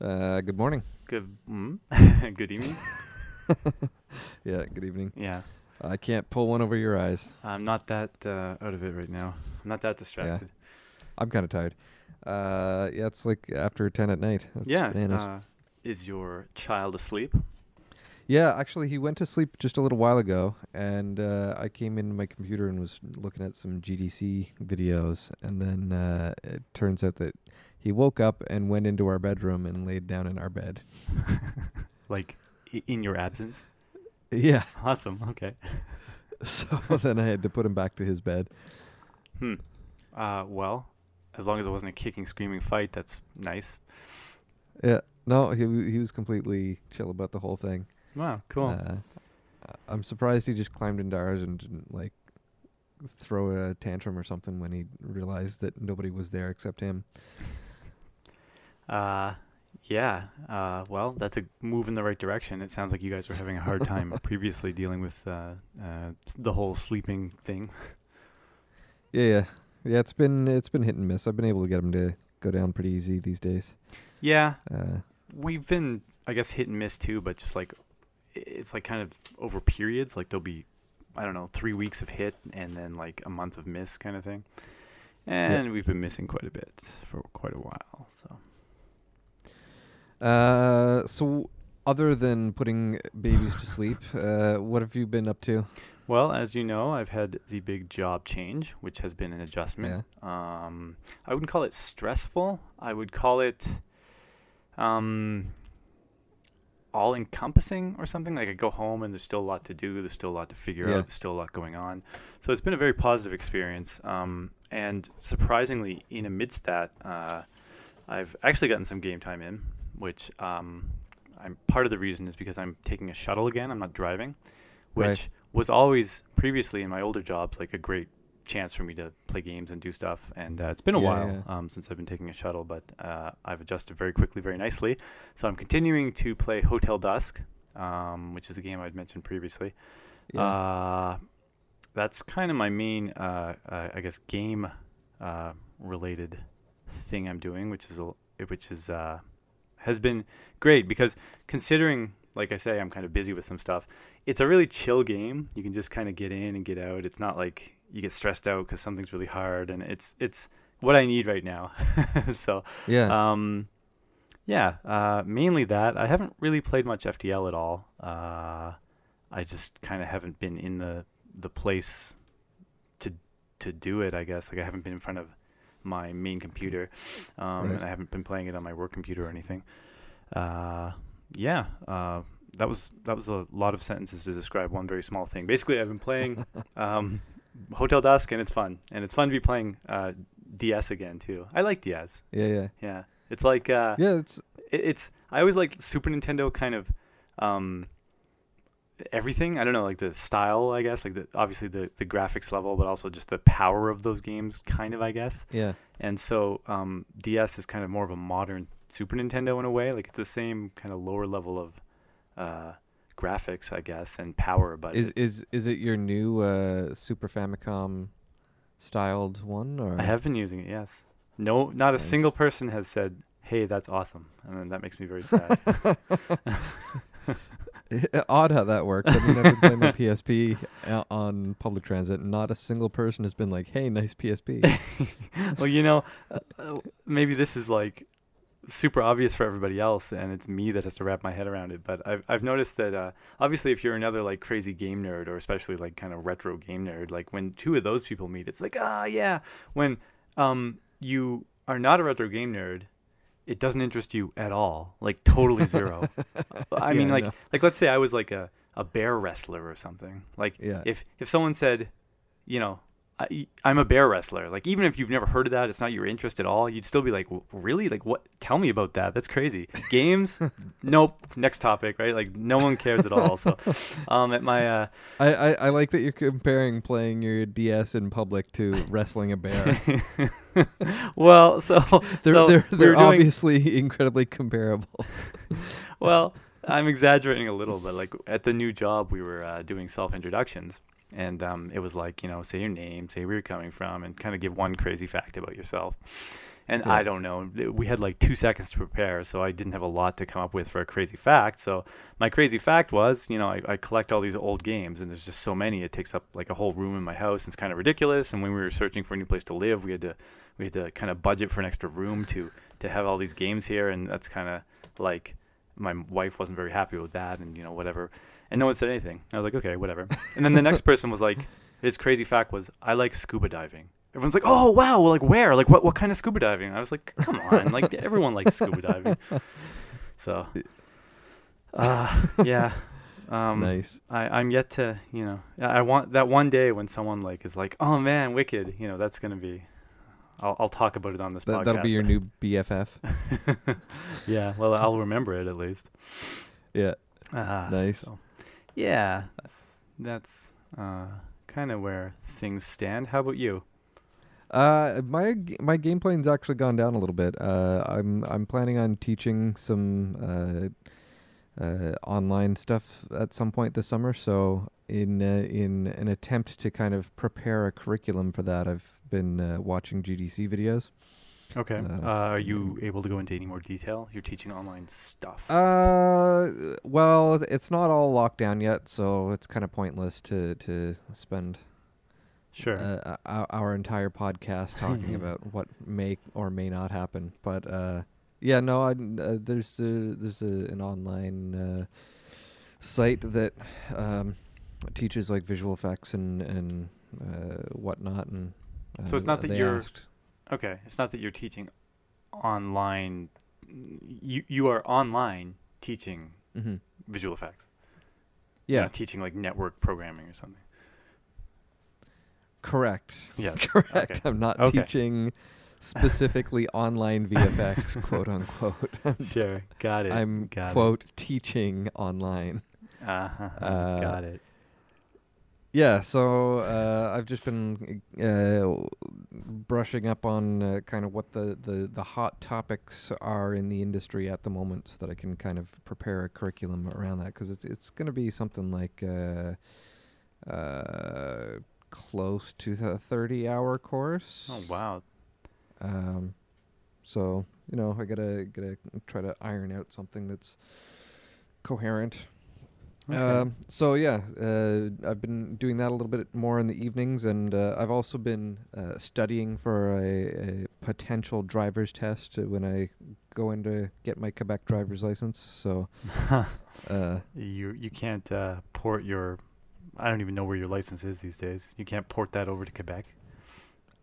Uh, good morning. Good. Mm? good evening. Yeah, good evening. Yeah, I can't pull one over your eyes. I'm not that uh, out of it right now. I'm not that distracted. I'm kind of tired. Uh, yeah, it's like after ten at night. That's Yeah. uh, is your child asleep? yeah, actually, he went to sleep just a little while ago, and uh, I came into my computer and was looking at some GDC videos, and then uh, it turns out that he woke up and went into our bedroom and laid down in our bed. Like in your absence? Yeah. Awesome. Okay. So then I had to put him back to his bed. Hmm. Uh, well, as long as it wasn't a kicking, screaming fight, that's nice. Yeah. No, he he was completely chill about the whole thing. Wow. Cool. Uh, I'm surprised he just climbed into ours and didn't like throw a tantrum or something when he realized that nobody was there except him. Uh, yeah. Uh, well, that's a move in the right direction. It sounds like you guys were having a hard time previously dealing with uh, uh, the whole sleeping thing. Yeah, yeah, yeah. It's been it's been hit and miss. I've been able to get them to go down pretty easy these days. Yeah. Uh, We've been, I guess, hit and miss too, but just like it's like kind of over periods. Like there'll be, I don't know, three weeks of hit and then like a month of miss kind of thing. And we've been missing quite a bit for quite a while. So uh, so other than putting babies to sleep, uh, what have you been up to? Well, as you know, I've had the big job change, which has been an adjustment. Um, I wouldn't call it stressful. I would call it um, all encompassing or something. Like I go home and there's still a lot to do. There's still a lot to figure Yeah. out. There's still a lot going on. So it's been a very positive experience. Um, and surprisingly, in amidst that, uh, I've actually gotten some game time in, which um, I'm part of the reason is because I'm taking a shuttle again. I'm not driving, which Right. was always previously in my older jobs like a great chance for me to play games and do stuff. And uh, it's been a Yeah, while yeah. um, since I've been taking a shuttle, but uh, I've adjusted very quickly, very nicely. So I'm continuing to play Hotel Dusk, um, which is a game I'd mentioned previously. Yeah. Uh, that's kind of my main, uh, uh, I guess, game uh, related thing I'm doing, which is a, which is uh, has been great because considering, like I say, I'm kind of busy with some stuff. It's a really chill game. You can just kind of get in and get out. It's not like you get stressed out because something's really hard, and it's it's what I need right now. so yeah. um, yeah, uh, mainly that. I haven't really played much FTL at all. Uh, I just kind of haven't been in the the place to to do it. I guess like I haven't been in front of my main computer, um, Right. and I haven't been playing it on my work computer or anything. Uh, yeah, uh, that was that was a lot of sentences to describe one very small thing. Basically, I've been playing um, Hotel Dusk, and it's fun, and it's fun to be playing uh, DS again too. I like DS. yeah, yeah, Yeah, it's like uh, yeah. It's it, it's I always like Super Nintendo kind of um, everything. I don't know, like the style, I guess, like the obviously the the graphics level, but also just the power of those games, kind of, I guess. yeah, And so um, DS is kind of more of a modern Super Nintendo in a way. Like it's the same kind of lower level of uh, graphics, I guess, and power. But is is is it your new uh, Super Famicom styled one or I have been using it. Yes. No, not a single person has said, "Hey, that's awesome," and that makes me very sad. Odd how that works. I mean, I've been playing my PSP on public transit, and not a single person has been like, "Hey, nice PSP." well, you know, uh, uh, maybe this is like super obvious for everybody else, and it's me that has to wrap my head around it. But I've I've noticed that uh, obviously, if you're another like crazy game nerd, or especially like kind of retro game nerd, like when two of those people meet, it's like ah yeah. When um you are not a retro game nerd. It doesn't interest you at all, like totally zero. I Yeah, mean, like, know. like let's say I was like a, a bear wrestler or something. Like, Yeah. if if someone said, you know, I, I'm a bear wrestler. Like even if you've never heard of that, it's not your interest at all. You'd still be like, really? Like what? Tell me about that. That's crazy. Games? nope. Next topic, right? Like no one cares at all. So, um, at my uh, I, I I like that you're comparing playing your DS in public to wrestling a bear. well, so They're so they're we they're were doing- obviously incredibly comparable. well, I'm exaggerating a little, but like at the new job, we were uh, doing self introductions, and um, it was like you know, say your name, say where you're coming from, and kind of give one crazy fact about yourself. And Yeah. I don't know. We had like two seconds to prepare, so I didn't have a lot to come up with for a crazy fact. So my crazy fact was, you know, I, I collect all these old games, and there's just so many. It takes up like a whole room in my house. And it's kind of ridiculous. And when we were searching for a new place to live, we had to we had to kind of budget for an extra room to to have all these games here, and that's kind of like my wife wasn't very happy with that, and you know whatever. And no one said anything. I was like, okay, whatever. And then the next person was like, his crazy fact was, I like scuba diving. Everyone's like, oh wow, well, like where? Like what? What kind of scuba diving? I was like, come on, like everyone likes scuba diving. So, uh, yeah. Um, nice. I, I'm yet to, you know, I want that one day when someone like is like, oh man, wicked, you know, that's gonna be. I'll, I'll talk about it on this That, podcast. that'll be your new BFF. yeah, well, I'll remember it at least. Yeah. Ah, Nice. so, yeah, that's, that's uh, kind of where things stand. How about you? Uh, my g- my game plan's actually gone down a little bit. Uh, I'm I'm planning on teaching some uh, uh, online stuff at some point this summer. So in uh, in an attempt to kind of prepare a curriculum for that, I've been uh, watching GDC videos. Okay. Uh, Uh, are you able to go into any more detail? You're teaching online stuff. Uh, well, it's not all locked down yet, so it's kind of pointless to to spend sure. uh, our, our entire podcast talking about what may or may not happen. But uh, yeah, no, I, uh, there's a, there's a, an online uh, site that um, teaches like visual effects and and uh, whatnot. And So it's not that you're- asked- okay. It's not that you're teaching online. You you are online teaching Mhm. visual effects. Yeah, not teaching like network programming or something. correct. Yeah. Correct. Okay. I'm not Okay. teaching specifically online VFX, quote unquote. Sure. Got it. I'm Got quote teaching online. It. Uh-huh. uh, Got it. Yeah, so uh, I've just been uh, brushing up on uh, kind of what the, the, the hot topics are in the industry at the moment, so that I can kind of prepare a curriculum around that because it's it's going to be something like uh, uh, close to a thirty hour course. Oh wow. Um, so you know, I gotta gotta try to iron out something that's coherent. Okay. Um, so yeah, uh, I've been doing that a little bit more in the evenings, and uh, I've also been uh, studying for a, a potential driver's test when I go in to get my Quebec driver's license. So uh, you you can't uh, port your. I don't even know where your license is these days. You can't port that over to Quebec.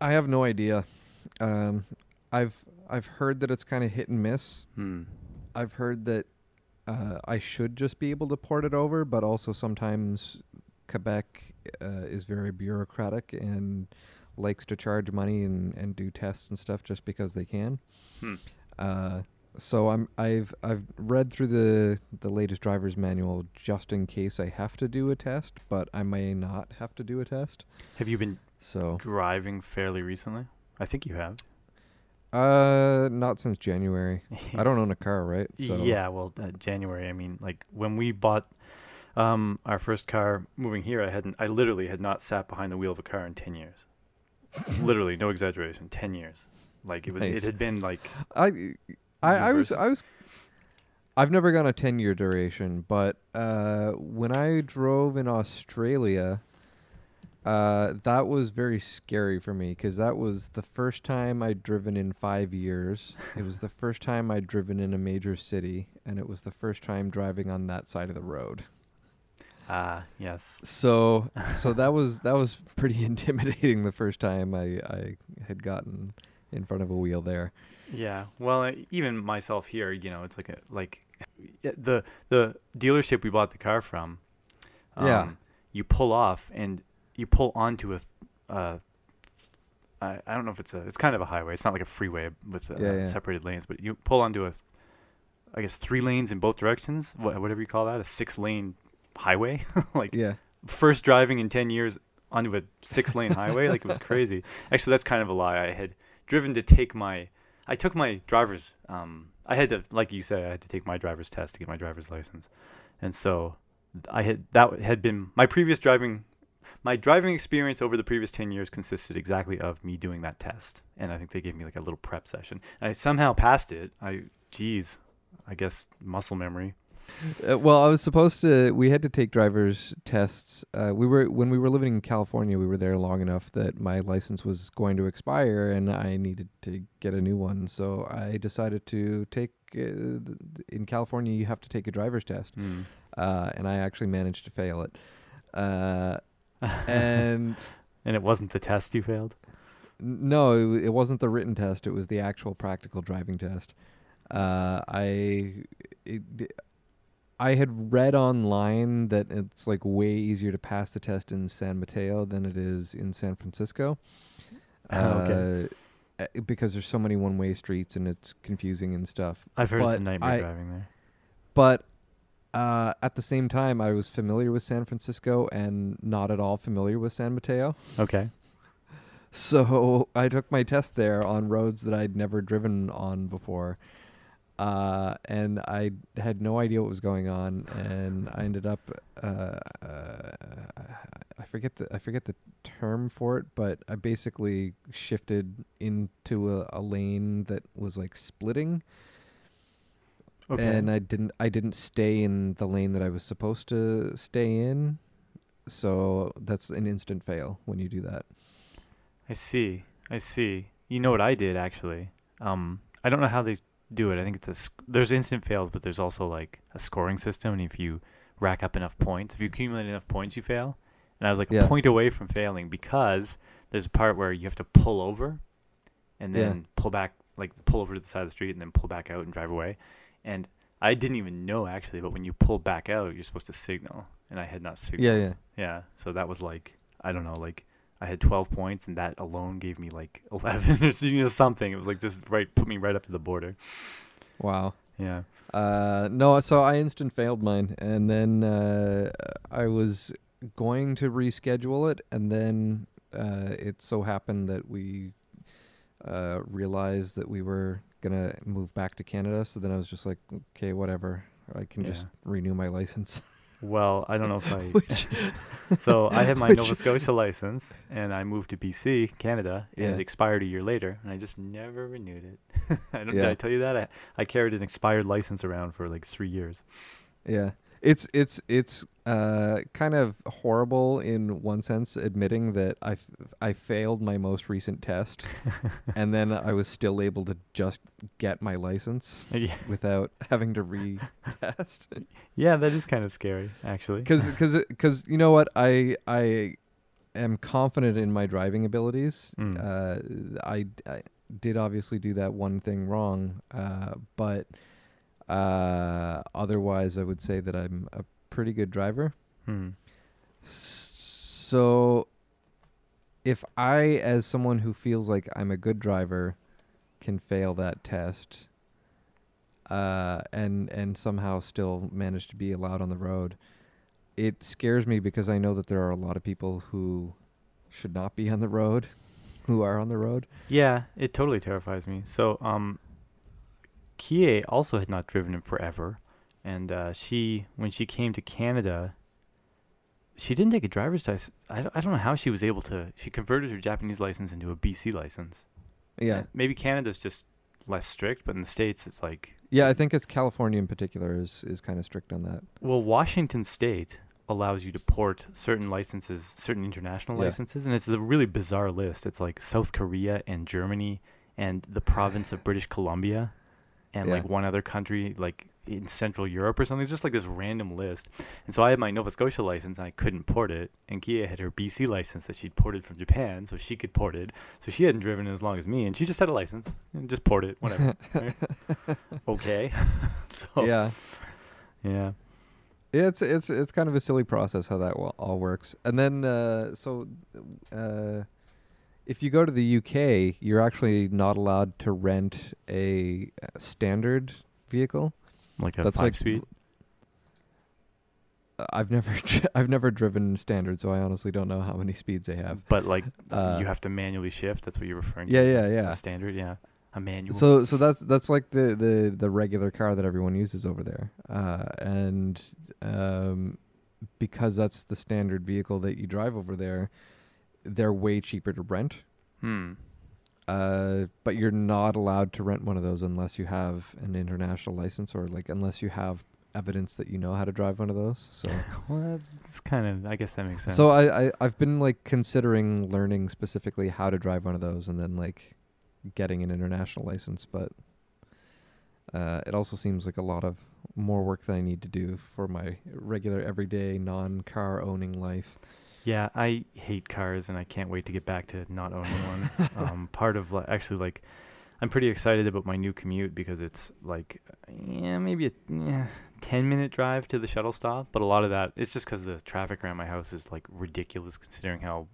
I have no idea. Um, I've I've heard that it's kind of hit and miss. Hmm. I've heard that uh, I should just be able to port it over, but also sometimes Quebec uh, is very bureaucratic and likes to charge money and, and do tests and stuff just because they can. Hmm. Uh, so I'm I've I've read through the the latest driver's manual just in case I have to do a test, but I may not have to do a test. Have you been So driving fairly recently? I think you have. Uh, not since January. I don't own a car, right? So Yeah, well, uh, January. I mean, like when we bought um, our first car moving here, I hadn't. I literally had not sat behind the wheel of a car in ten years. literally, no exaggeration, ten years. Like it was. Nice. It had been like. I, I, I was, I was. I've never gone a ten-year duration, but uh, when I drove in Australia, uh, that was very scary for me because that was the first time I'd driven in five years. it was the first time I'd driven in a major city, and it was the first time driving on that side of the road. Ah, yes. So, so that was that was pretty intimidating the first time I I had gotten in front of a wheel there. Yeah. Well, uh, even myself here, you know, it's like a like the the dealership we bought the car from. Um, Yeah. You pull off and you pull onto a. Uh, I I don't know if it's a. It's kind of a highway. It's not like a freeway with uh, Yeah, yeah. separated lanes, but you pull onto a. I guess three lanes in both directions. Wha- Whatever you call that, a six lane highway. like Yeah. first driving in 10 years onto a six lane highway like it was crazy actually that's kind of a lie i had driven to take my i took my driver's um i had to like you said i had to take my driver's test to get my driver's license and so i had that had been my previous driving my driving experience over the previous 10 years consisted exactly of me doing that test and i think they gave me like a little prep session and i somehow passed it i geez i guess muscle memory Uh, well, I was supposed to. We had to take driver's tests. Uh, we were when we were living in California. We were there long enough that my license was going to expire, and I needed to get a new one. So I decided to take. Uh, in California, you have to take a driver's test, uh, and I actually managed to fail it. Uh, and and it wasn't the test you failed No, it, wasn't the written test. It was the actual practical driving test. Uh, I it, I had read online that it's like way easier to pass the test in San Mateo than it is in San Francisco. Okay. Uh, uh, because there's so many one-way streets and it's confusing and stuff. i've heard it's a nightmare I- driving there But uh, at the same time, I was familiar with San Francisco and not at all familiar with San Mateo. okay So I took my test there on roads that I'd never driven on before. Uh, and I had no idea what was going on, and I ended up, uh, uh, I forget the I forget the term for it, but I basically shifted into a, a lane that was like splitting, okay and I didn't I didn't stay in the lane that I was supposed to stay in, so that's an instant fail when you do that. I see. I see. You know what I did actually? Um, I don't know how they do it. I think it's a sc- there's instant fails, but there's also like a scoring system, and if you rack up enough points, if you accumulate enough points, you fail. And I was like Yeah. a point away from failing because there's a part where you have to pull over, and Yeah. then pull back, like pull over to the side of the street, and then pull back out and drive away. And I didn't even know actually, but when you pull back out, you're supposed to signal, and I had not signaled. Yeah, yeah. Yeah, so that was like I don't know, like I had 12 points, and that alone gave me like 11 or you know something. It was like just right, put me right up to the border. Wow. Yeah. Uh, no, so I instant failed mine, and then uh, I was going to reschedule it, and then uh, it so happened that we uh, realized that we were gonna move back to Canada. So then I was just like, okay, whatever, I can just renew my license. Well, I don't know if I. Which- so I had my which- Nova Scotia license, and I moved to BC, Canada, and Yeah. it expired a year later, and I just never renewed it. I don't. Did I tell you that? I, I carried an expired license around for like three years. Yeah. It's it's it's uh kind of horrible in one sense admitting that I, f- I failed my most recent test and then I was still able to just get my license yeah, without having to retest yeah, that is kind of scary, actually. cuz cuz cuz you know what I I am confident in my driving abilities. Mm. Uh I, I did obviously do that one thing wrong uh but uh otherwise I would say that I'm a pretty good driver. Hmm. So, if I, as someone who feels like I'm a good driver, can fail that test, uh, and and somehow still manage to be allowed on the road, it scares me because I know that there are a lot of people who should not be on the road, who are on the road. Yeah, it totally terrifies me. So, um, Kie also had not driven in forever, and uh, she, when she came to Canada, she didn't take a driver's test. I don't, I don't know how she was able to. She converted her Japanese license into a BC license. Yeah, Uh, maybe Canada's just less strict, but in the states it's like, yeah. I think it's California in particular is is kind of strict on that. well, Washington State allows you to port certain licenses, certain international Yeah. licenses, and it's a really bizarre list. It's like South Korea and Germany and the province of British Columbia and Yeah. like one other country like in Central Europe or something. It's just like this random list. And so I had my Nova Scotia license and I couldn't port it. And Kia had her BC license that she'd ported from Japan, so she could port it. So she hadn't driven as long as me, and she just had a license and just ported it, whatever. right? Okay. so Yeah. yeah. It's it's it's kind of a silly process how that all works. And then uh, so uh, if you go to the UK, you're actually not allowed to rent a standard vehicle. Like a That's five like speed. Uh, I've never I've never driven standard, so I honestly don't know how many speeds they have. But like Uh, you have to manually shift. That's what you're referring Yeah, to. yeah, a yeah. standard, yeah. A manual. So so that's that's like the, the, the regular car that everyone uses over there. Uh, and um, because that's the standard vehicle that you drive over there, they're way cheaper to rent. Hmm. Uh, but you're not allowed to rent one of those unless you have an international license or like unless you have evidence that you know how to drive one of those. So Well, that's kind of. I guess that makes sense. So I, I I've been like considering learning specifically how to drive one of those and then like getting an international license, but uh, it also seems like a lot of more work that I need to do for my regular everyday non-car owning life. Yeah, I hate cars, and I can't wait to get back to not owning one. um, part of actually like, I'm pretty excited about my new commute because it's like, yeah, maybe a yeah, ten minute drive to the shuttle stop, but a lot of that it's just because the traffic around my house is like ridiculous considering how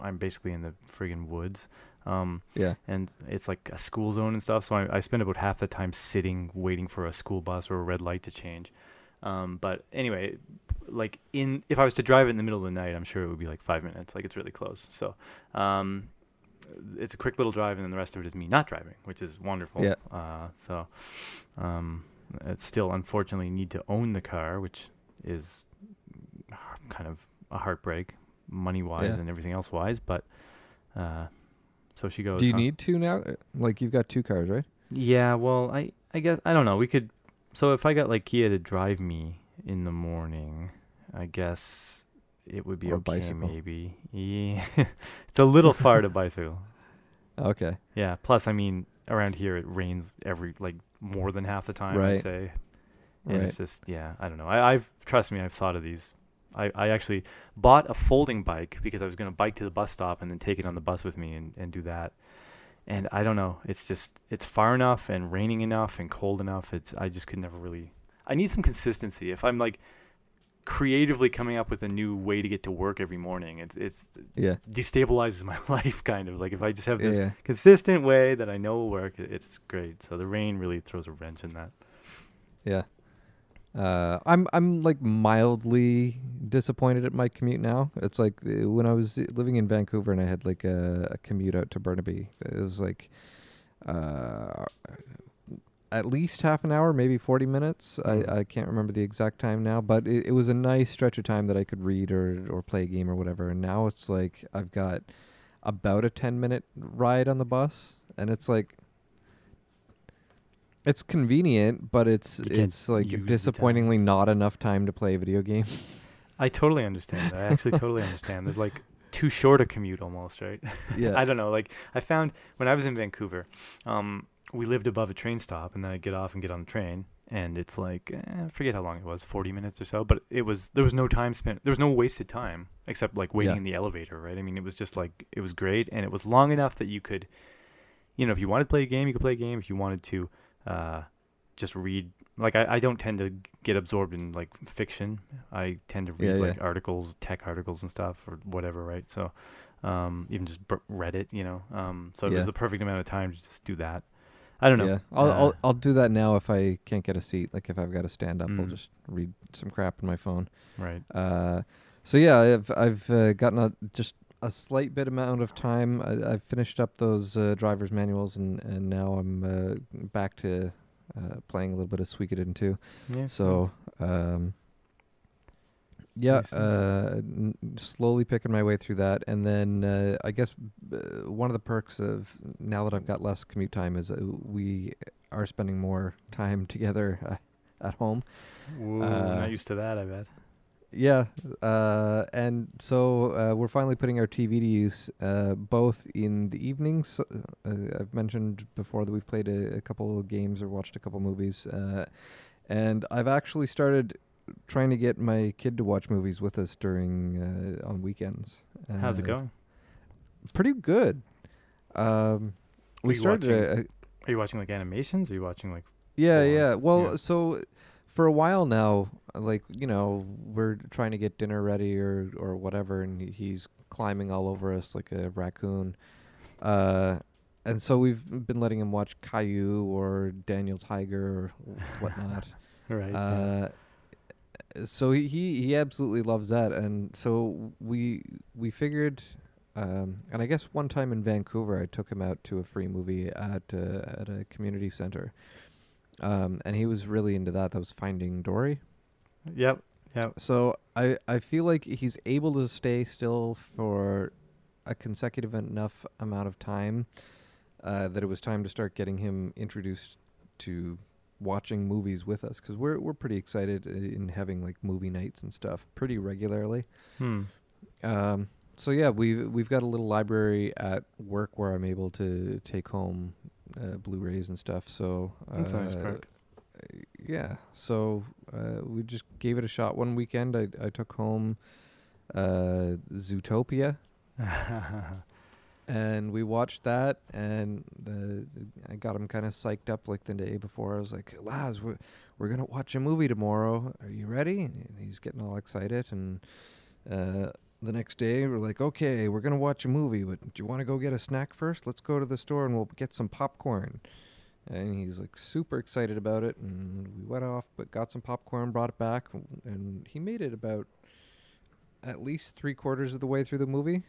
I'm basically in the friggin' woods. Um, Yeah. and it's like a school zone and stuff. So I, I spend about half the time sitting waiting for a school bus or a red light to change. Um, but anyway, like in if I was to drive it in the middle of the night, I'm sure it would be like five minutes. Like it's really close. So um, it's a quick little drive, and then the rest of it is me not driving, which is wonderful. Yeah. Uh, so um, it's still unfortunately need to own the car, which is kind of a heartbreak, money wise Yeah. and everything else wise. But uh, so she goes. Do you "Huh?" need to now? Uh, Like you've got two cars, right? Yeah, well, I I guess I don't know. We could so if I got like Kia to drive me in the morning, I guess it would be Or okay bicycle. maybe. Yeah. it's a little far to bicycle. Okay. Yeah, plus I mean around here it rains every like more than half the time Right. I'd say. And Right. it's just yeah, I don't know. I, I've trust me, I've thought of these. I, I actually bought a folding bike because I was gonna bike to the bus stop and then take it on the bus with me and, and do that. And I don't know. It's just it's far enough and raining enough and cold enough. It's I just could never really. I need some consistency. If I'm like creatively coming up with a new way to get to work every morning, it's it's Yeah. destabilizes my life kind of like if I just have this yeah. consistent way that I know will work, it's great. So the rain really throws a wrench in that. Yeah. Uh, I'm I'm like mildly disappointed at my commute now. It's like uh, when I was living in Vancouver and I had like a, a commute out to Burnaby. It was like uh, at least half an hour, maybe forty minutes. Mm. I, I can't remember the exact time now, but it, it was a nice stretch of time that I could read or or play a game or whatever. And now it's like I've got about a ten minute ride on the bus, and it's like it's convenient, but it's You can't it's like the disappointingly not enough time to play a video game. I totally understand. I actually totally understand. There's like too short a commute almost, right? yeah, I don't know. Like I found when I was in Vancouver, um, we lived above a train stop, and then I'd get off and get on the train, and it's like eh, I forget how long it was, 40 minutes or so, but it was there was no time spent. There was no wasted time except like waiting Yeah. in the elevator, right? I mean, it was just like it was great, and it was long enough that you could, you know, if you wanted to play a game, you could play a game. If you wanted to, uh, just read. Like I, I don't tend to get absorbed in like fiction. I tend to read Yeah, yeah. like articles, tech articles and stuff or whatever, right? So, um, even just Reddit, you know. Um, so it Yeah. was the perfect amount of time to just do that. I don't know. Yeah, I'll, Uh, I'll I'll do that now if I can't get a seat. Like if I've got to stand up, I'll Mm. just read some crap on my phone. Right. Uh, so yeah, I've I've uh, gotten a, just a slight bit amount of time. I, I've finished up those uh, driver's manuals, and and now I'm uh, back to uh, playing a little bit of Suikoden too. Yeah. So um, yeah, Nice, uh, n- slowly picking my way through that, and then uh, I guess uh, one of the perks of now that I've got less commute time is uh, we are spending more time together uh, at home. Ooh, not used to that. I bet. Yeah, uh, and so uh, we're finally putting our TV to use, uh, both in the evenings. Uh, I've mentioned before that we've played a, a couple of games or watched a couple movies, uh, and I've actually started trying to get my kid to watch movies with us during uh, on weekends. How's it Uh, going? Pretty good. Um, Are we you started a, a, Are you watching like animations? Are you watching like? Yeah, yeah. Well, Yeah. so for a while now, like you know, we're trying to get dinner ready or or whatever, and he's climbing all over us like a raccoon. Uh, and so we've been letting him watch Caillou or Daniel Tiger or whatnot. Right. yeah. uh, so he, he he absolutely loves that, and so we we figured. Um, and I guess one time in Vancouver, I took him out to a free movie at uh, at a community center, um, and he was really into that. That was Finding Dory. Yep. Yep. So I I feel like he's able to stay still for a consecutive enough amount of time uh, that it was time to start getting him introduced to watching movies with us because we're we're pretty excited in having like movie nights and stuff pretty regularly. Hmm. Um, so yeah, we've we've got a little library at work where I'm able to take home uh, Blu-rays and stuff. So uh, That's a nice perk. Yeah, so uh, we just gave it a shot one weekend. I I took home uh, Zootopia and we watched that and the, I got him kind of psyched up like the day before. I was like, "Laz, we're we're gonna watch a movie tomorrow. Are you ready?" And he's getting all excited. And uh, the next day, we're like, "Okay, we're gonna watch a movie, but do you want to go get a snack first? Let's go to the store and we'll get some popcorn." And he's like super excited about it. And we went off, but got some popcorn, brought it back, and he made it about at least three quarters of the way through the movie.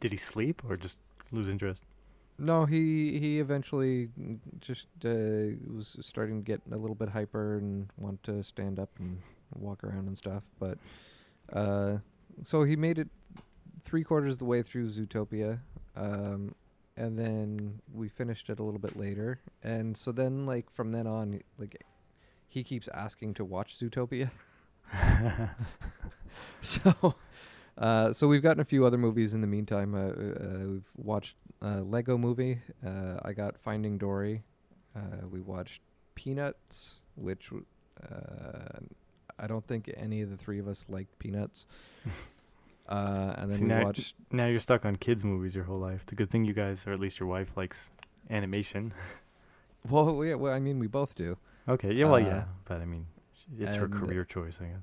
Did he sleep or just lose interest? No, he he eventually just uh, was starting to get a little bit hyper and want to stand up and walk around and stuff. But uh, so he made it three quarters of the way through Zootopia, um, and then we finished it a little bit later. And so then, like from then on, like he keeps asking to watch Zootopia. so uh, so we've gotten a few other movies in the meantime. Uh, uh, we've watched uh, Lego Movie. Uh, I got Finding Dory. Uh, we watched Peanuts, which uh, I don't think any of the three of us liked Peanuts. uh, and then See, we now- watched. Now you're stuck on kids movies your whole life. It's a good thing you guys, or at least your wife, likes animation. Well, yeah, well, I mean, we both do. Okay, yeah, well, Uh, yeah, but I mean, it's her career choice, I guess.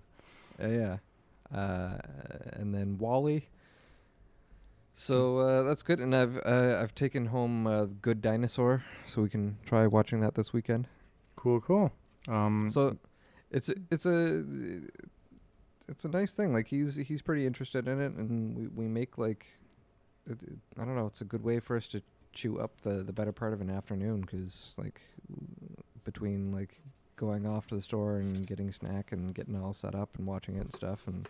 Uh, yeah. Uh, and then WALL-E. So uh, that's good, and I've uh, I've taken home uh, Good Dinosaur, so we can try watching that this weekend. Cool, cool. Um, So it's it's a it's a nice thing. Like he's he's pretty interested in it, and we we make like I don't know. It's a good way for us to chew up the the better part of an afternoon because like between like going off to the store and getting a snack and getting all set up and watching it and stuff and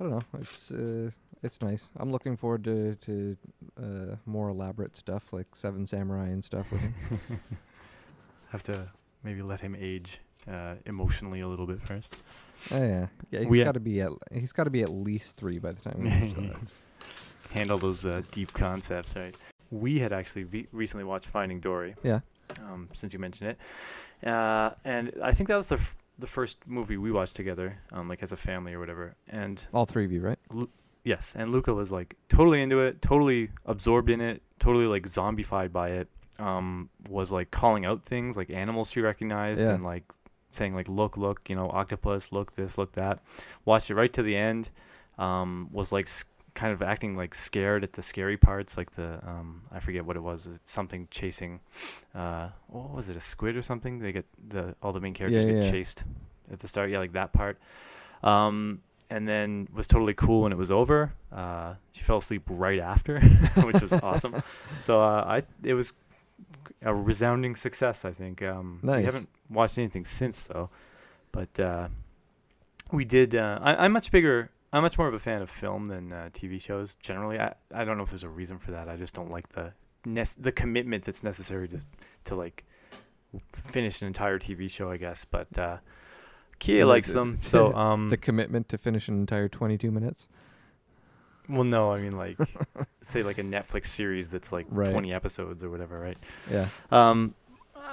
I don't know. It's uh, it's nice. I'm looking forward to to uh, more elaborate stuff like Seven Samurai and stuff with him. have to maybe let him age uh, emotionally a little bit first. Oh yeah, yeah. He's got to be at he's got to be at least three by the time. We. Handle those uh, deep concepts, right? We had actually ve- recently watched Finding Dory. Yeah. Um, since you mentioned it, uh, and I think that was the f- the first movie we watched together, um, like as a family or whatever. And All three of you, right? Yes, and Luca was like totally into it, totally absorbed in it, totally like zombified by it. Um, was like calling out things like animals she recognized Yeah. and like saying like look look you know octopus look this look that. Watched it right to the end. Um, was like kind of acting like scared at the scary parts like the um I forget what it was something chasing. Uh, what was it a squid or something? They get the all the main characters Yeah, get yeah. chased at the start. Yeah, like that part. Um, and then was totally cool when it was over. Uh, she fell asleep right after, which was awesome. So uh, I it was a resounding success. I think. Um, Nice. We haven't watched anything since though, but uh, we did. Uh, I, I'm much bigger. I'm much more of a fan of film than uh, TV shows generally. I, I don't know if there's a reason for that. I just don't like the nec- the commitment that's necessary to to like finish an entire TV show. I guess, but uh, Kia likes them. So um, the commitment to finish an entire 22 minutes. Well, no, I mean like say like a Netflix series that's like Right. 20 episodes or whatever, right? Yeah. Um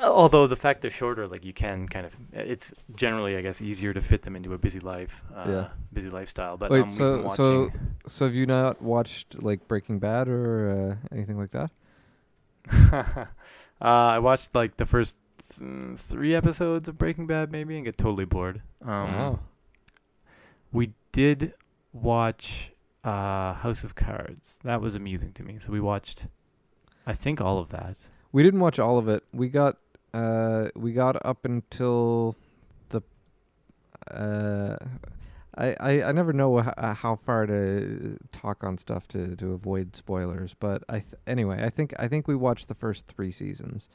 although the fact they're shorter like you can kind of it's generally I guess easier to fit them into a busy life, uh Yeah. busy lifestyle, but Wait, um, so- so- So have you not watched like Breaking Bad or uh, anything like that? uh I watched like the first th- 3 episodes of Breaking Bad maybe and get totally bored. Um wow. we did watch uh House of Cards. That was amusing to me. So we watched I think all of that. We didn't watch all of it. We got uh we got up until the uh I, I, I never know uh, how far to talk on stuff to, to avoid spoilers, but I th- anyway I think I think we watched the first three seasons.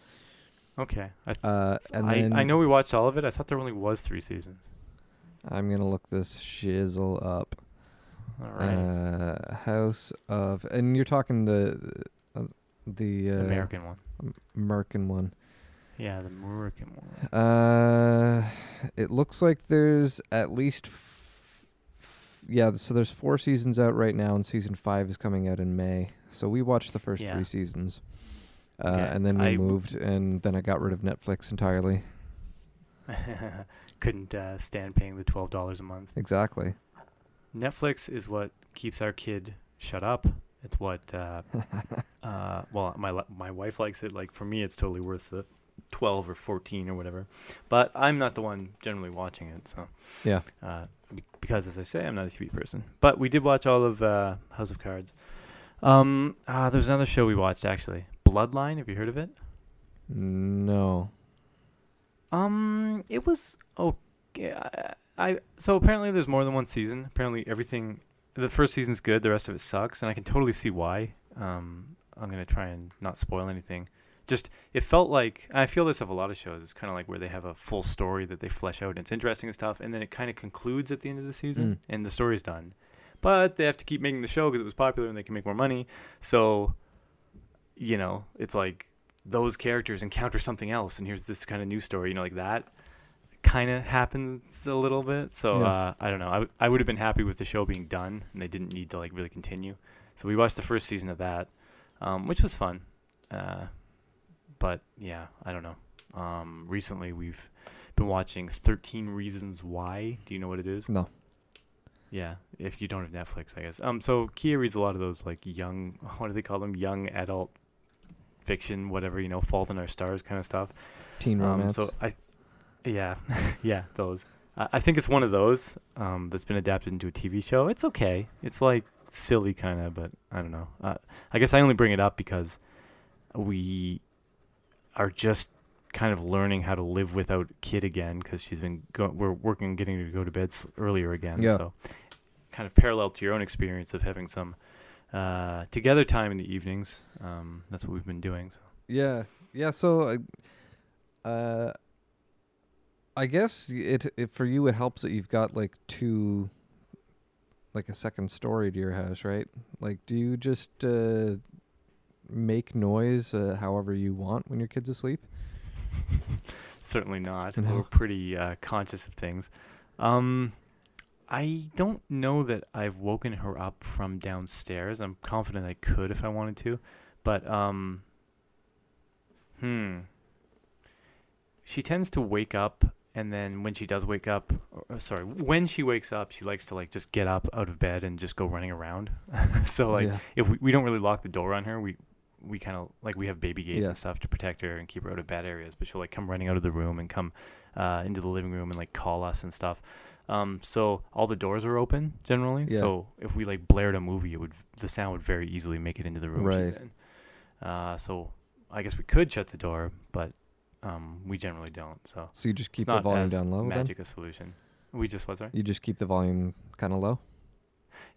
Okay. I th- Uh, and I, then I know we watched all of it. I thought there only was three seasons. I'm gonna look this shizzle up. All right. Uh, House of, and you're talking the uh, the uh, American one. American one. Yeah, the American one. Uh, it looks like there's at least, f- f- yeah. So there's four seasons out right now, and season five is coming out in May. So we watched the first Yeah. three seasons, uh, Okay, and then we I- moved, and then I got rid of Netflix entirely. Couldn't uh, stand paying the twelve dollars a month. Exactly. Netflix is what keeps our kid shut up. It's what, uh, uh, well, my my wife likes it. Like for me, it's totally worth the twelve or fourteen or whatever. But I'm not the one generally watching it, so Yeah. uh, because as I say, I'm not a TV person. But we did watch all of uh, House of Cards. Um, uh, there's another show we watched actually, Bloodline. Have you heard of it? No. Um, it was okay. I, I so apparently there's more than one season. Apparently everything, the first season's good. The rest of it sucks, and I can totally see why. Um, I'm gonna try and not spoil anything. Just it felt like I feel this of a lot of shows. It's kind of like where they have a full story that they flesh out and it's interesting and stuff, and then it kind of concludes at the end of the season Mm. and the story's done. But they have to keep making the show because it was popular and they can make more money. So, you know, it's like those characters encounter something else, and here's this kind of new story. You know, like that kind of happens a little bit. So Yeah. uh, I don't know. I, w- I would have been happy with the show being done, and they didn't need to like really continue. So we watched the first season of that, um, which was fun. Uh, but yeah, I don't know. Um, recently, we've been watching 13 Reasons Why. Do you know what it is? No. Yeah, if you don't have Netflix, I guess. Um, so Kia reads a lot of those like young, what do they call them? Young adult fiction, whatever you know, Fault in Our Stars kind of stuff. Teen Um, romance. so I, yeah, yeah, those. I, I think it's one of those um, that's been adapted into a TV show. It's okay. It's like silly kind of, but I don't know. Uh, I guess I only bring it up because we are just kind of learning how to live without kid again because she's been go- we're working on getting her to go to bed earlier again. Yeah. So kind of parallel to your own experience of having some uh, together time in the evenings. Um, that's what we've been doing. So. Yeah, yeah. So, uh, uh, I guess it, it for you it helps that you've got like two, like a second story to your house, right? Like, do you just uh, make noise uh, however you want when your kid's asleep? Certainly not. No. We're pretty uh, conscious of things. Um, I don't know that I've woken her up from downstairs. I'm confident I could if I wanted to, but um, hmm. She tends to wake up, and then when she does wake up, or, or sorry, when she wakes up, she likes to like just get up out of bed and just go running around. so like, yeah. if we, we don't really lock the door on her, we we kind of like we have baby gates Yeah. and stuff to protect her and keep her out of bad areas. But she'll like come running out of the room and come uh, into the living room and like call us and stuff. Um, so all the doors are open generally. Yeah. So if we like blared a movie, it would the sound would very easily make it into the room she's in. Uh, so I guess we could shut the door, but um, we generally don't. So So you just keep the volume down low. Then magic a solution. We just what sorry? you just keep the volume kind of low.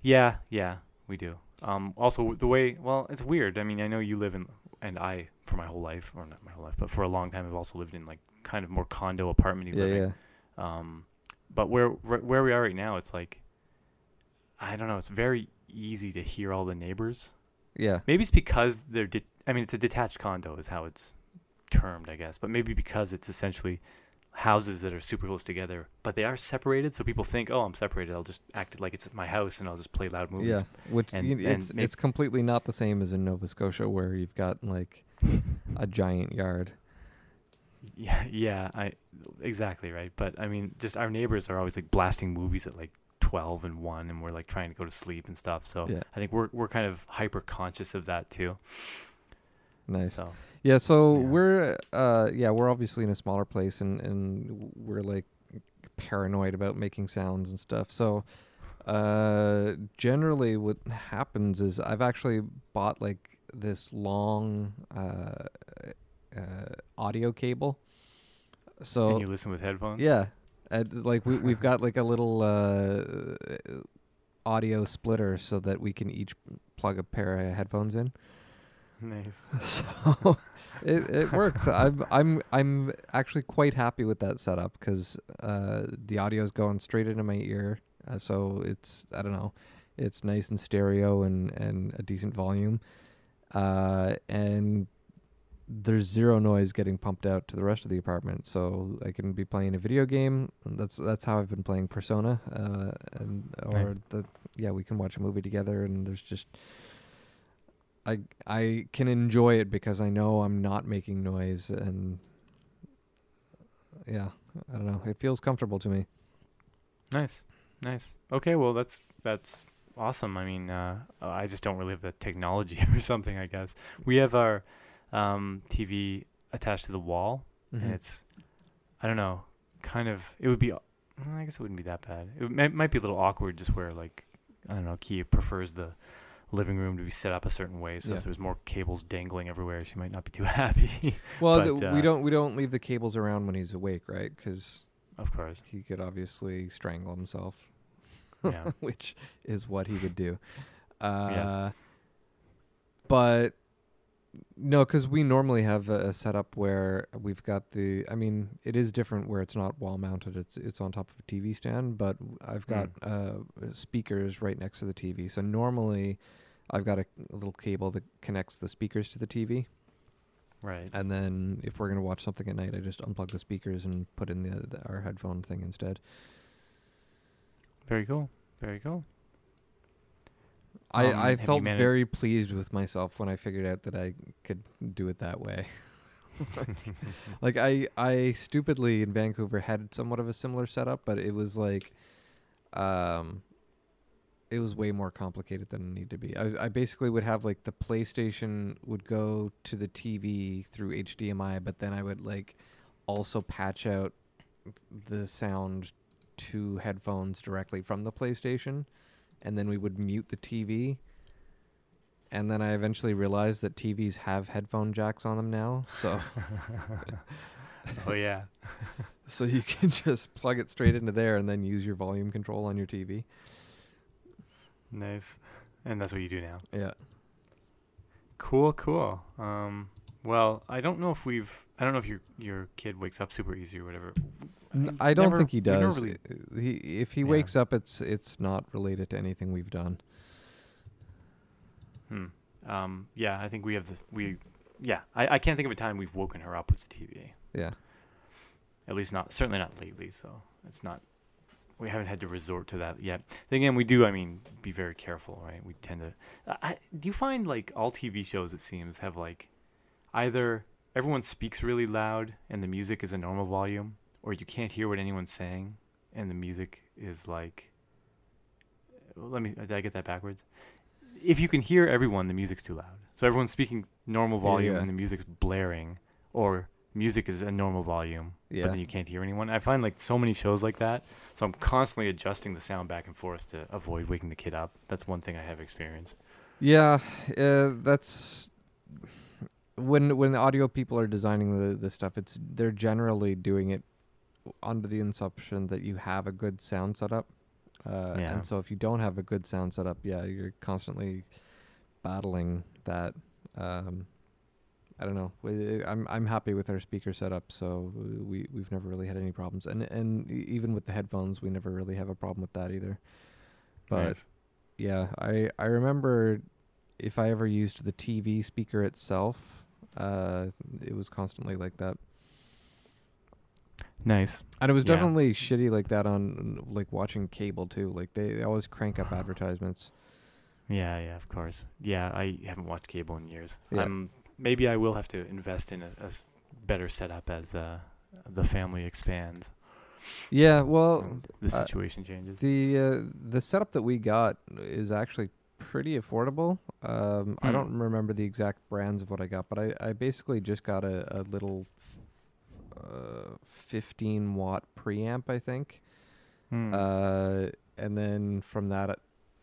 Yeah, yeah, we do. Um, also, the way, well, it's weird. I mean, I know you live in, and I, for my whole life, or not my whole life, but for a long time, I've also lived in like kind of more condo apartment Yeah, living. yeah. Um, but where where where we are right now, it's like, I don't know. It's very easy to hear all the neighbors. Yeah. Maybe it's because they're. De- I mean, it's a detached condo, is how it's termed, I guess. But maybe because it's essentially houses that are super close together, but they are separated, so people think, oh, I'm separated. I'll just act like it's my house, and I'll just play loud movies. Yeah, which and- you- and it's make- it's completely not the same as in Nova Scotia where you've got like a giant yard. Yeah, yeah, I exactly right. But I mean, just our neighbors are always like blasting movies at like twelve and one, and we're like trying to go to sleep and stuff. So Yeah. I think we're we're kind of hyper conscious of that too. Nice. So Yeah, so Yeah. we're uh yeah, we're obviously in a smaller place and and we're like paranoid about making sounds and stuff. So uh generally what happens is I've actually bought like this long uh, uh audio cable. So and you listen with headphones. yeah, and like we we've got like a little uh audio splitter so that we can each plug a pair of headphones in. nice. So it it works. I'm I'm I'm actually quite happy with that setup because uh, the is going straight into my ear, uh, so it's I don't know, it's nice and stereo and and a decent volume, uh, and there's zero noise getting pumped out to the rest of the apartment. So I can be playing a video game. That's that's how I've been playing Persona, uh, and or Nice. the yeah we can watch a movie together, and there's just I I can enjoy it because I know I'm not making noise and yeah, I don't know. It feels comfortable to me. Nice, nice. Okay, well that's that's awesome. I mean, uh, I just don't really have the technology or something. I guess we have our um, TV attached to the wall, Mm-hmm. and it's I don't know, kind of. It would be. uh, I guess it wouldn't be that bad. It might, might be a little awkward, just where like I don't know, Kia prefers the living room to be set up a certain way. So Yeah. if there's more cables dangling everywhere, she might not be too happy. Well, but, th- we uh, don't we don't leave the cables around when he's awake, right? Because of course, he could obviously strangle himself, yeah. which is what he would do. Uh, But no, because we normally have a, a setup where we've got the. I mean, it is different where it's not wall mounted. It's it's on top of a TV stand, but I've got uh, speakers right next to the TV. So normally, I've got a, a little cable that connects the speakers to the TV, Right. and then if we're gonna watch something at night, I just unplug the speakers and put in the, the our headphone thing instead. Very cool. Very cool. I, Um, I felt very pleased with myself when I figured out that I could do it that way. like I I stupidly in Vancouver had somewhat of a similar setup, but it was like um it was way more complicated than it needed to be. I I basically would have like the PlayStation would go to the TV through HDMI, but then I would like also patch out the sound to headphones directly from the PlayStation and then we would mute the TV. And then I eventually realized that TVs have headphone jacks on them now, so oh yeah. so you can just plug it straight into there and then use your volume control on your TV. Nice. And that's what you do now. Yeah. Cool, cool. Um, well, I don't know if we've. I don't know if your your kid wakes up super easy or whatever. N- I don't never- think he does. really- Uh, He if he Yeah. wakes up, it's it's not related to anything we've done. Hmm. Um, yeah, I think we have this. We, yeah, I, I can't think of a time we've woken her up with the TV. Yeah. At least not, certainly not lately. So it's not. We haven't had to resort to that yet. Then again, we do. I mean, be very careful, right? We tend to. I, I- do you find like all TV shows? It seems have like, either everyone speaks really loud and the music is a normal volume, or you can't hear what anyone's saying and the music is like. Let me. Did I get that backwards? If you can hear everyone, the music's too loud. So everyone's speaking normal Yeah, volume yeah. and the music's blaring, or music is a normal volume, Yeah. but then you can't hear anyone. I find like so many shows like that. So I'm constantly adjusting the sound back and forth to avoid waking the kid up. That's one thing I have experienced. Yeah, uh, that's when when the audio people are designing the the stuff. It's they're generally doing it under the assumption that you have a good sound setup. Uh, Yeah. And so if you don't have a good sound setup, yeah, you're constantly battling that. Um, I don't know. I'm I'm happy with our speaker setup, so we we've never really had any problems. And and even with the headphones, we never really have a problem with that either. But Nice. yeah, I I remember if I ever used the TV speaker itself, uh, it was constantly like that, nice. and it was Yeah. definitely shitty like that on like watching cable too. Like they, they always crank up advertisements. Yeah, yeah, of course. Yeah, I haven't watched cable in years. Yeah. Um, maybe I will have to invest in a better setup as uh, the family expands. Yeah, well, the uh, situation changes. the uh, the setup that we got is actually pretty affordable. Um, I Hmm. don't remember the exact brands of what I got, but I, I basically just got a, a little uh, 15 watt preamp, I think. Hmm. Uh, and then from that, uh,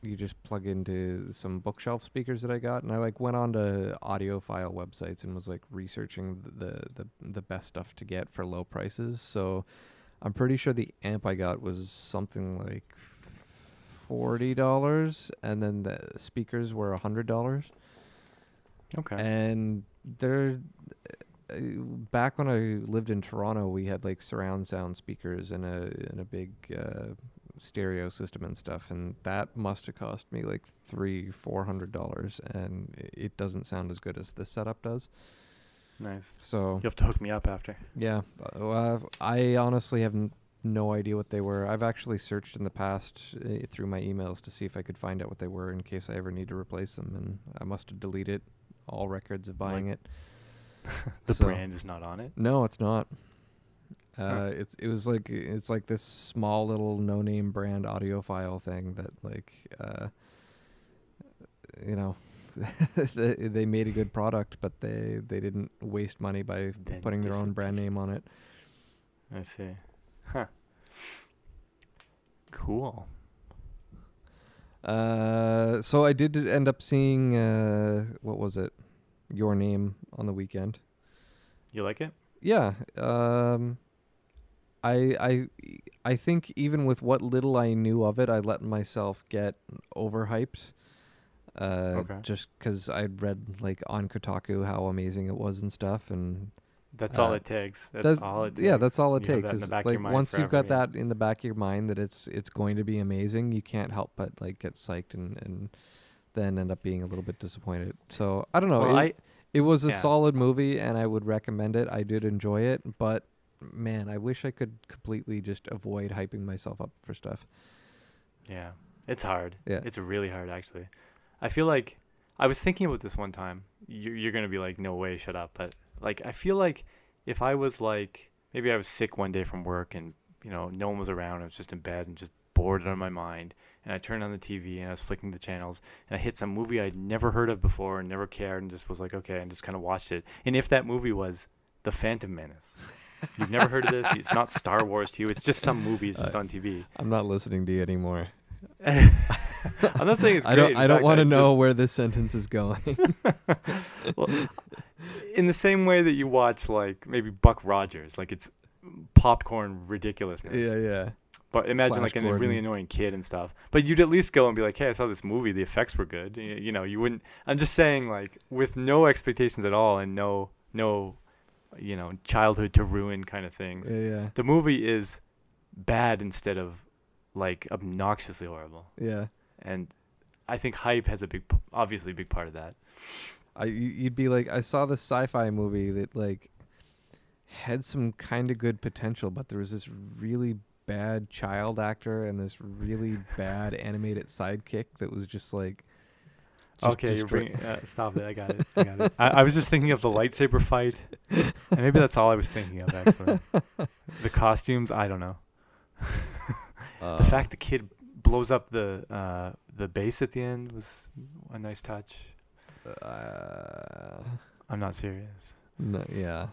you just plug into some bookshelf speakers that I got, and I like went on to audiophile websites and was like researching the the the best stuff to get for low prices. So I'm pretty sure the amp I got was something like forty dollars, and then the speakers were a hundred dollars okay. and they're uh, back when I lived in Toronto, we had like surround sound speakers and a and a big uh, stereo system and stuff, and that must have cost me like three, four hundred dollars, and it doesn't sound as good as this setup does. Nice. So You have to hook me up after. yeah, uh, I honestly have n- no idea what they were. I've actually searched in the past uh, through my emails to see if I could find out what they were in case I ever need to replace them, and I must have deleted all records of Like- buying it. The So- brand is not on it. No, it's not. Uh. It's it was like it's like this small little no name brand audiophile thing that like uh, you know they, made a good product, but they they didn't waste money by putting their own brand name on it. I see. Huh. Cool. Uh, so I did end up seeing uh, what was it, Your Name on the weekend. You like it? Yeah. Um I I I think even with what little I knew of it, I let myself get overhyped. Uh Okay. just cuz I'd read like on Kotaku how amazing it was and stuff and That's all Uh, it takes. That's, that's- all it takes. yeah, that's all it You takes. that in the Is like once you've got yeah. that in the back of your mind that it's it's going to be amazing, you can't help but like get psyched and and then end up being a little bit disappointed. So, I don't know. Well, it, I it was a Yeah. solid movie, and I would recommend it. I did enjoy it, but man, I wish I could completely just avoid hyping myself up for stuff. yeah, it's hard. Yeah. It's really hard actually. I feel like I was thinking about this one time. You're, you're gonna be like, no way, shut up. But like, I feel like if I was like, maybe I was sick one day from work and you know no one was around. I was just in bed and just bored out of my mind. And I turned on the TV and I was flicking the channels and I hit some movie I'd never heard of before and never cared and just was like, okay, and just kind of watched it. And if that movie was The Phantom Menace. You've never heard of this? It's not Star Wars to you. It's just some movies just uh, on TV. I'm not listening to you anymore. I'm not saying it's I don't. In I don't want to just- know where this sentence is going. well, in the same way that you watch like maybe Buck Rogers, like it's popcorn ridiculousness. yeah, yeah. But imagine Flash like a really annoying kid and stuff. But you'd at least go and be like, "Hey, I saw this movie. The effects were good." You, you know, you wouldn't. I'm just saying, like, with no expectations at all and no, no, you know, childhood to ruin kind of things. Yeah, yeah, The movie is bad instead of like obnoxiously horrible. yeah. And I think hype has a big, obviously, a big part of that. I you- you'd be like, I saw this sci-fi movie that like had some kind of good potential, but there was this really bad child actor and this really bad animated sidekick that was just like. Just okay, you're bringing. Uh, stop it! I got it. I got it. I, I was just thinking of the lightsaber fight, and maybe that's all I was thinking of. Actually, the costumes. I don't know. the uh, fact the kid blows up the uh, the base at the end was a nice touch. Uh, I'm not serious. no, yeah.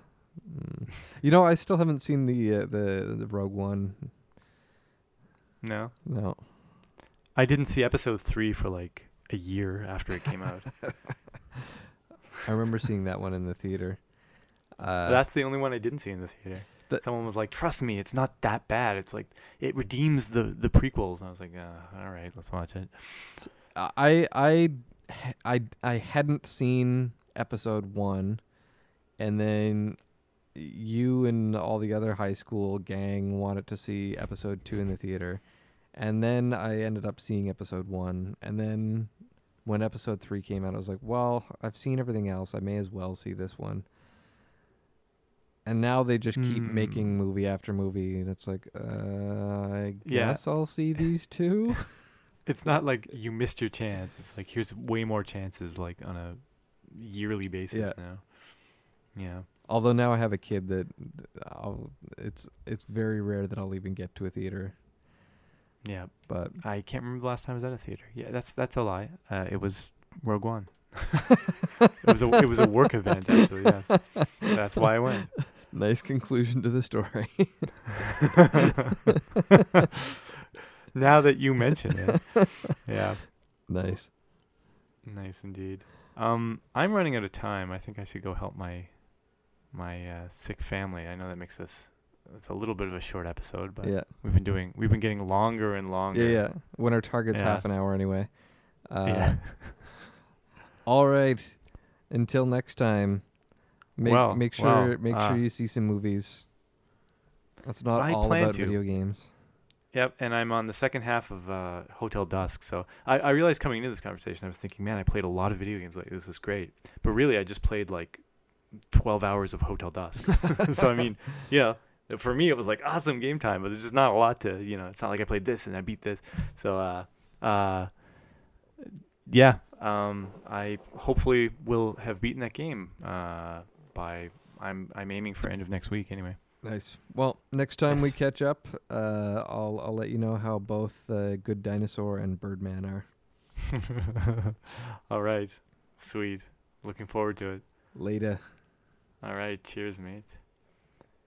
Mm. You know, I still haven't seen the uh, the the Rogue One. No, No. I didn't see episode three for like a year after it came out. I remember seeing that one in the theater. Uh, That's the only one I didn't see in the theater. The- Someone was like, "Trust me, it's not that bad. It's like it redeems the the prequels." And I was like, uh, "All right, let's watch it." I I I I hadn't seen episode one, and then you and all the other high school gang wanted to see episode two in the theater, and then I ended up seeing episode one, and then when episode three came out, I was like, well, I've seen everything else. I may as well see this one. And now they just keep Hmm. making movie after movie, and it's like, uh, I Yeah. guess I'll see these two. It's not like you missed your chance. It's like here's way more chances, like on a yearly basis Yeah. now. Yeah. Although now I have a kid that I'll, it's it's very rare that I'll even get to a theater. Yeah. But I can't remember the last time I was at a theater. Yeah, that's that's a lie. Uh, it was Rogue One. it was a it was a work event actually. Yes, that's why I went. nice conclusion to the story. now that you mention it, yeah, nice. nice indeed. Um, I'm running out of time. I think I should go help my my uh, sick family. I know that makes this it's a little bit of a short episode, but yeah, we've been doing we've been getting longer and longer. yeah, yeah. When our target's Yeah, half an hour anyway. Uh, yeah. All right. Until next time. Make Wow, make sure wow, make ah. sure you see some movies. That's not I all about to. video games. Yep, and I'm on the second half of uh, Hotel Dusk. So I, I realized coming into this conversation, I was thinking, man, I played a lot of video games. Like this is great, but really, I just played like 12 hours of Hotel Dusk. so I mean, know, for me, it was like awesome game time, but there's just not a lot to, you know, it's not like I played this and I beat this. So, uh, uh, yeah, um, I hopefully will have beaten that game uh, by I'm I'm aiming for end of next week anyway. Nice. Well, next time we catch up, uh, I'll I'll let you know how both uh, Good Dinosaur and Birdman are. All right. Sweet. Looking forward to it. Later. All right. Cheers, mate.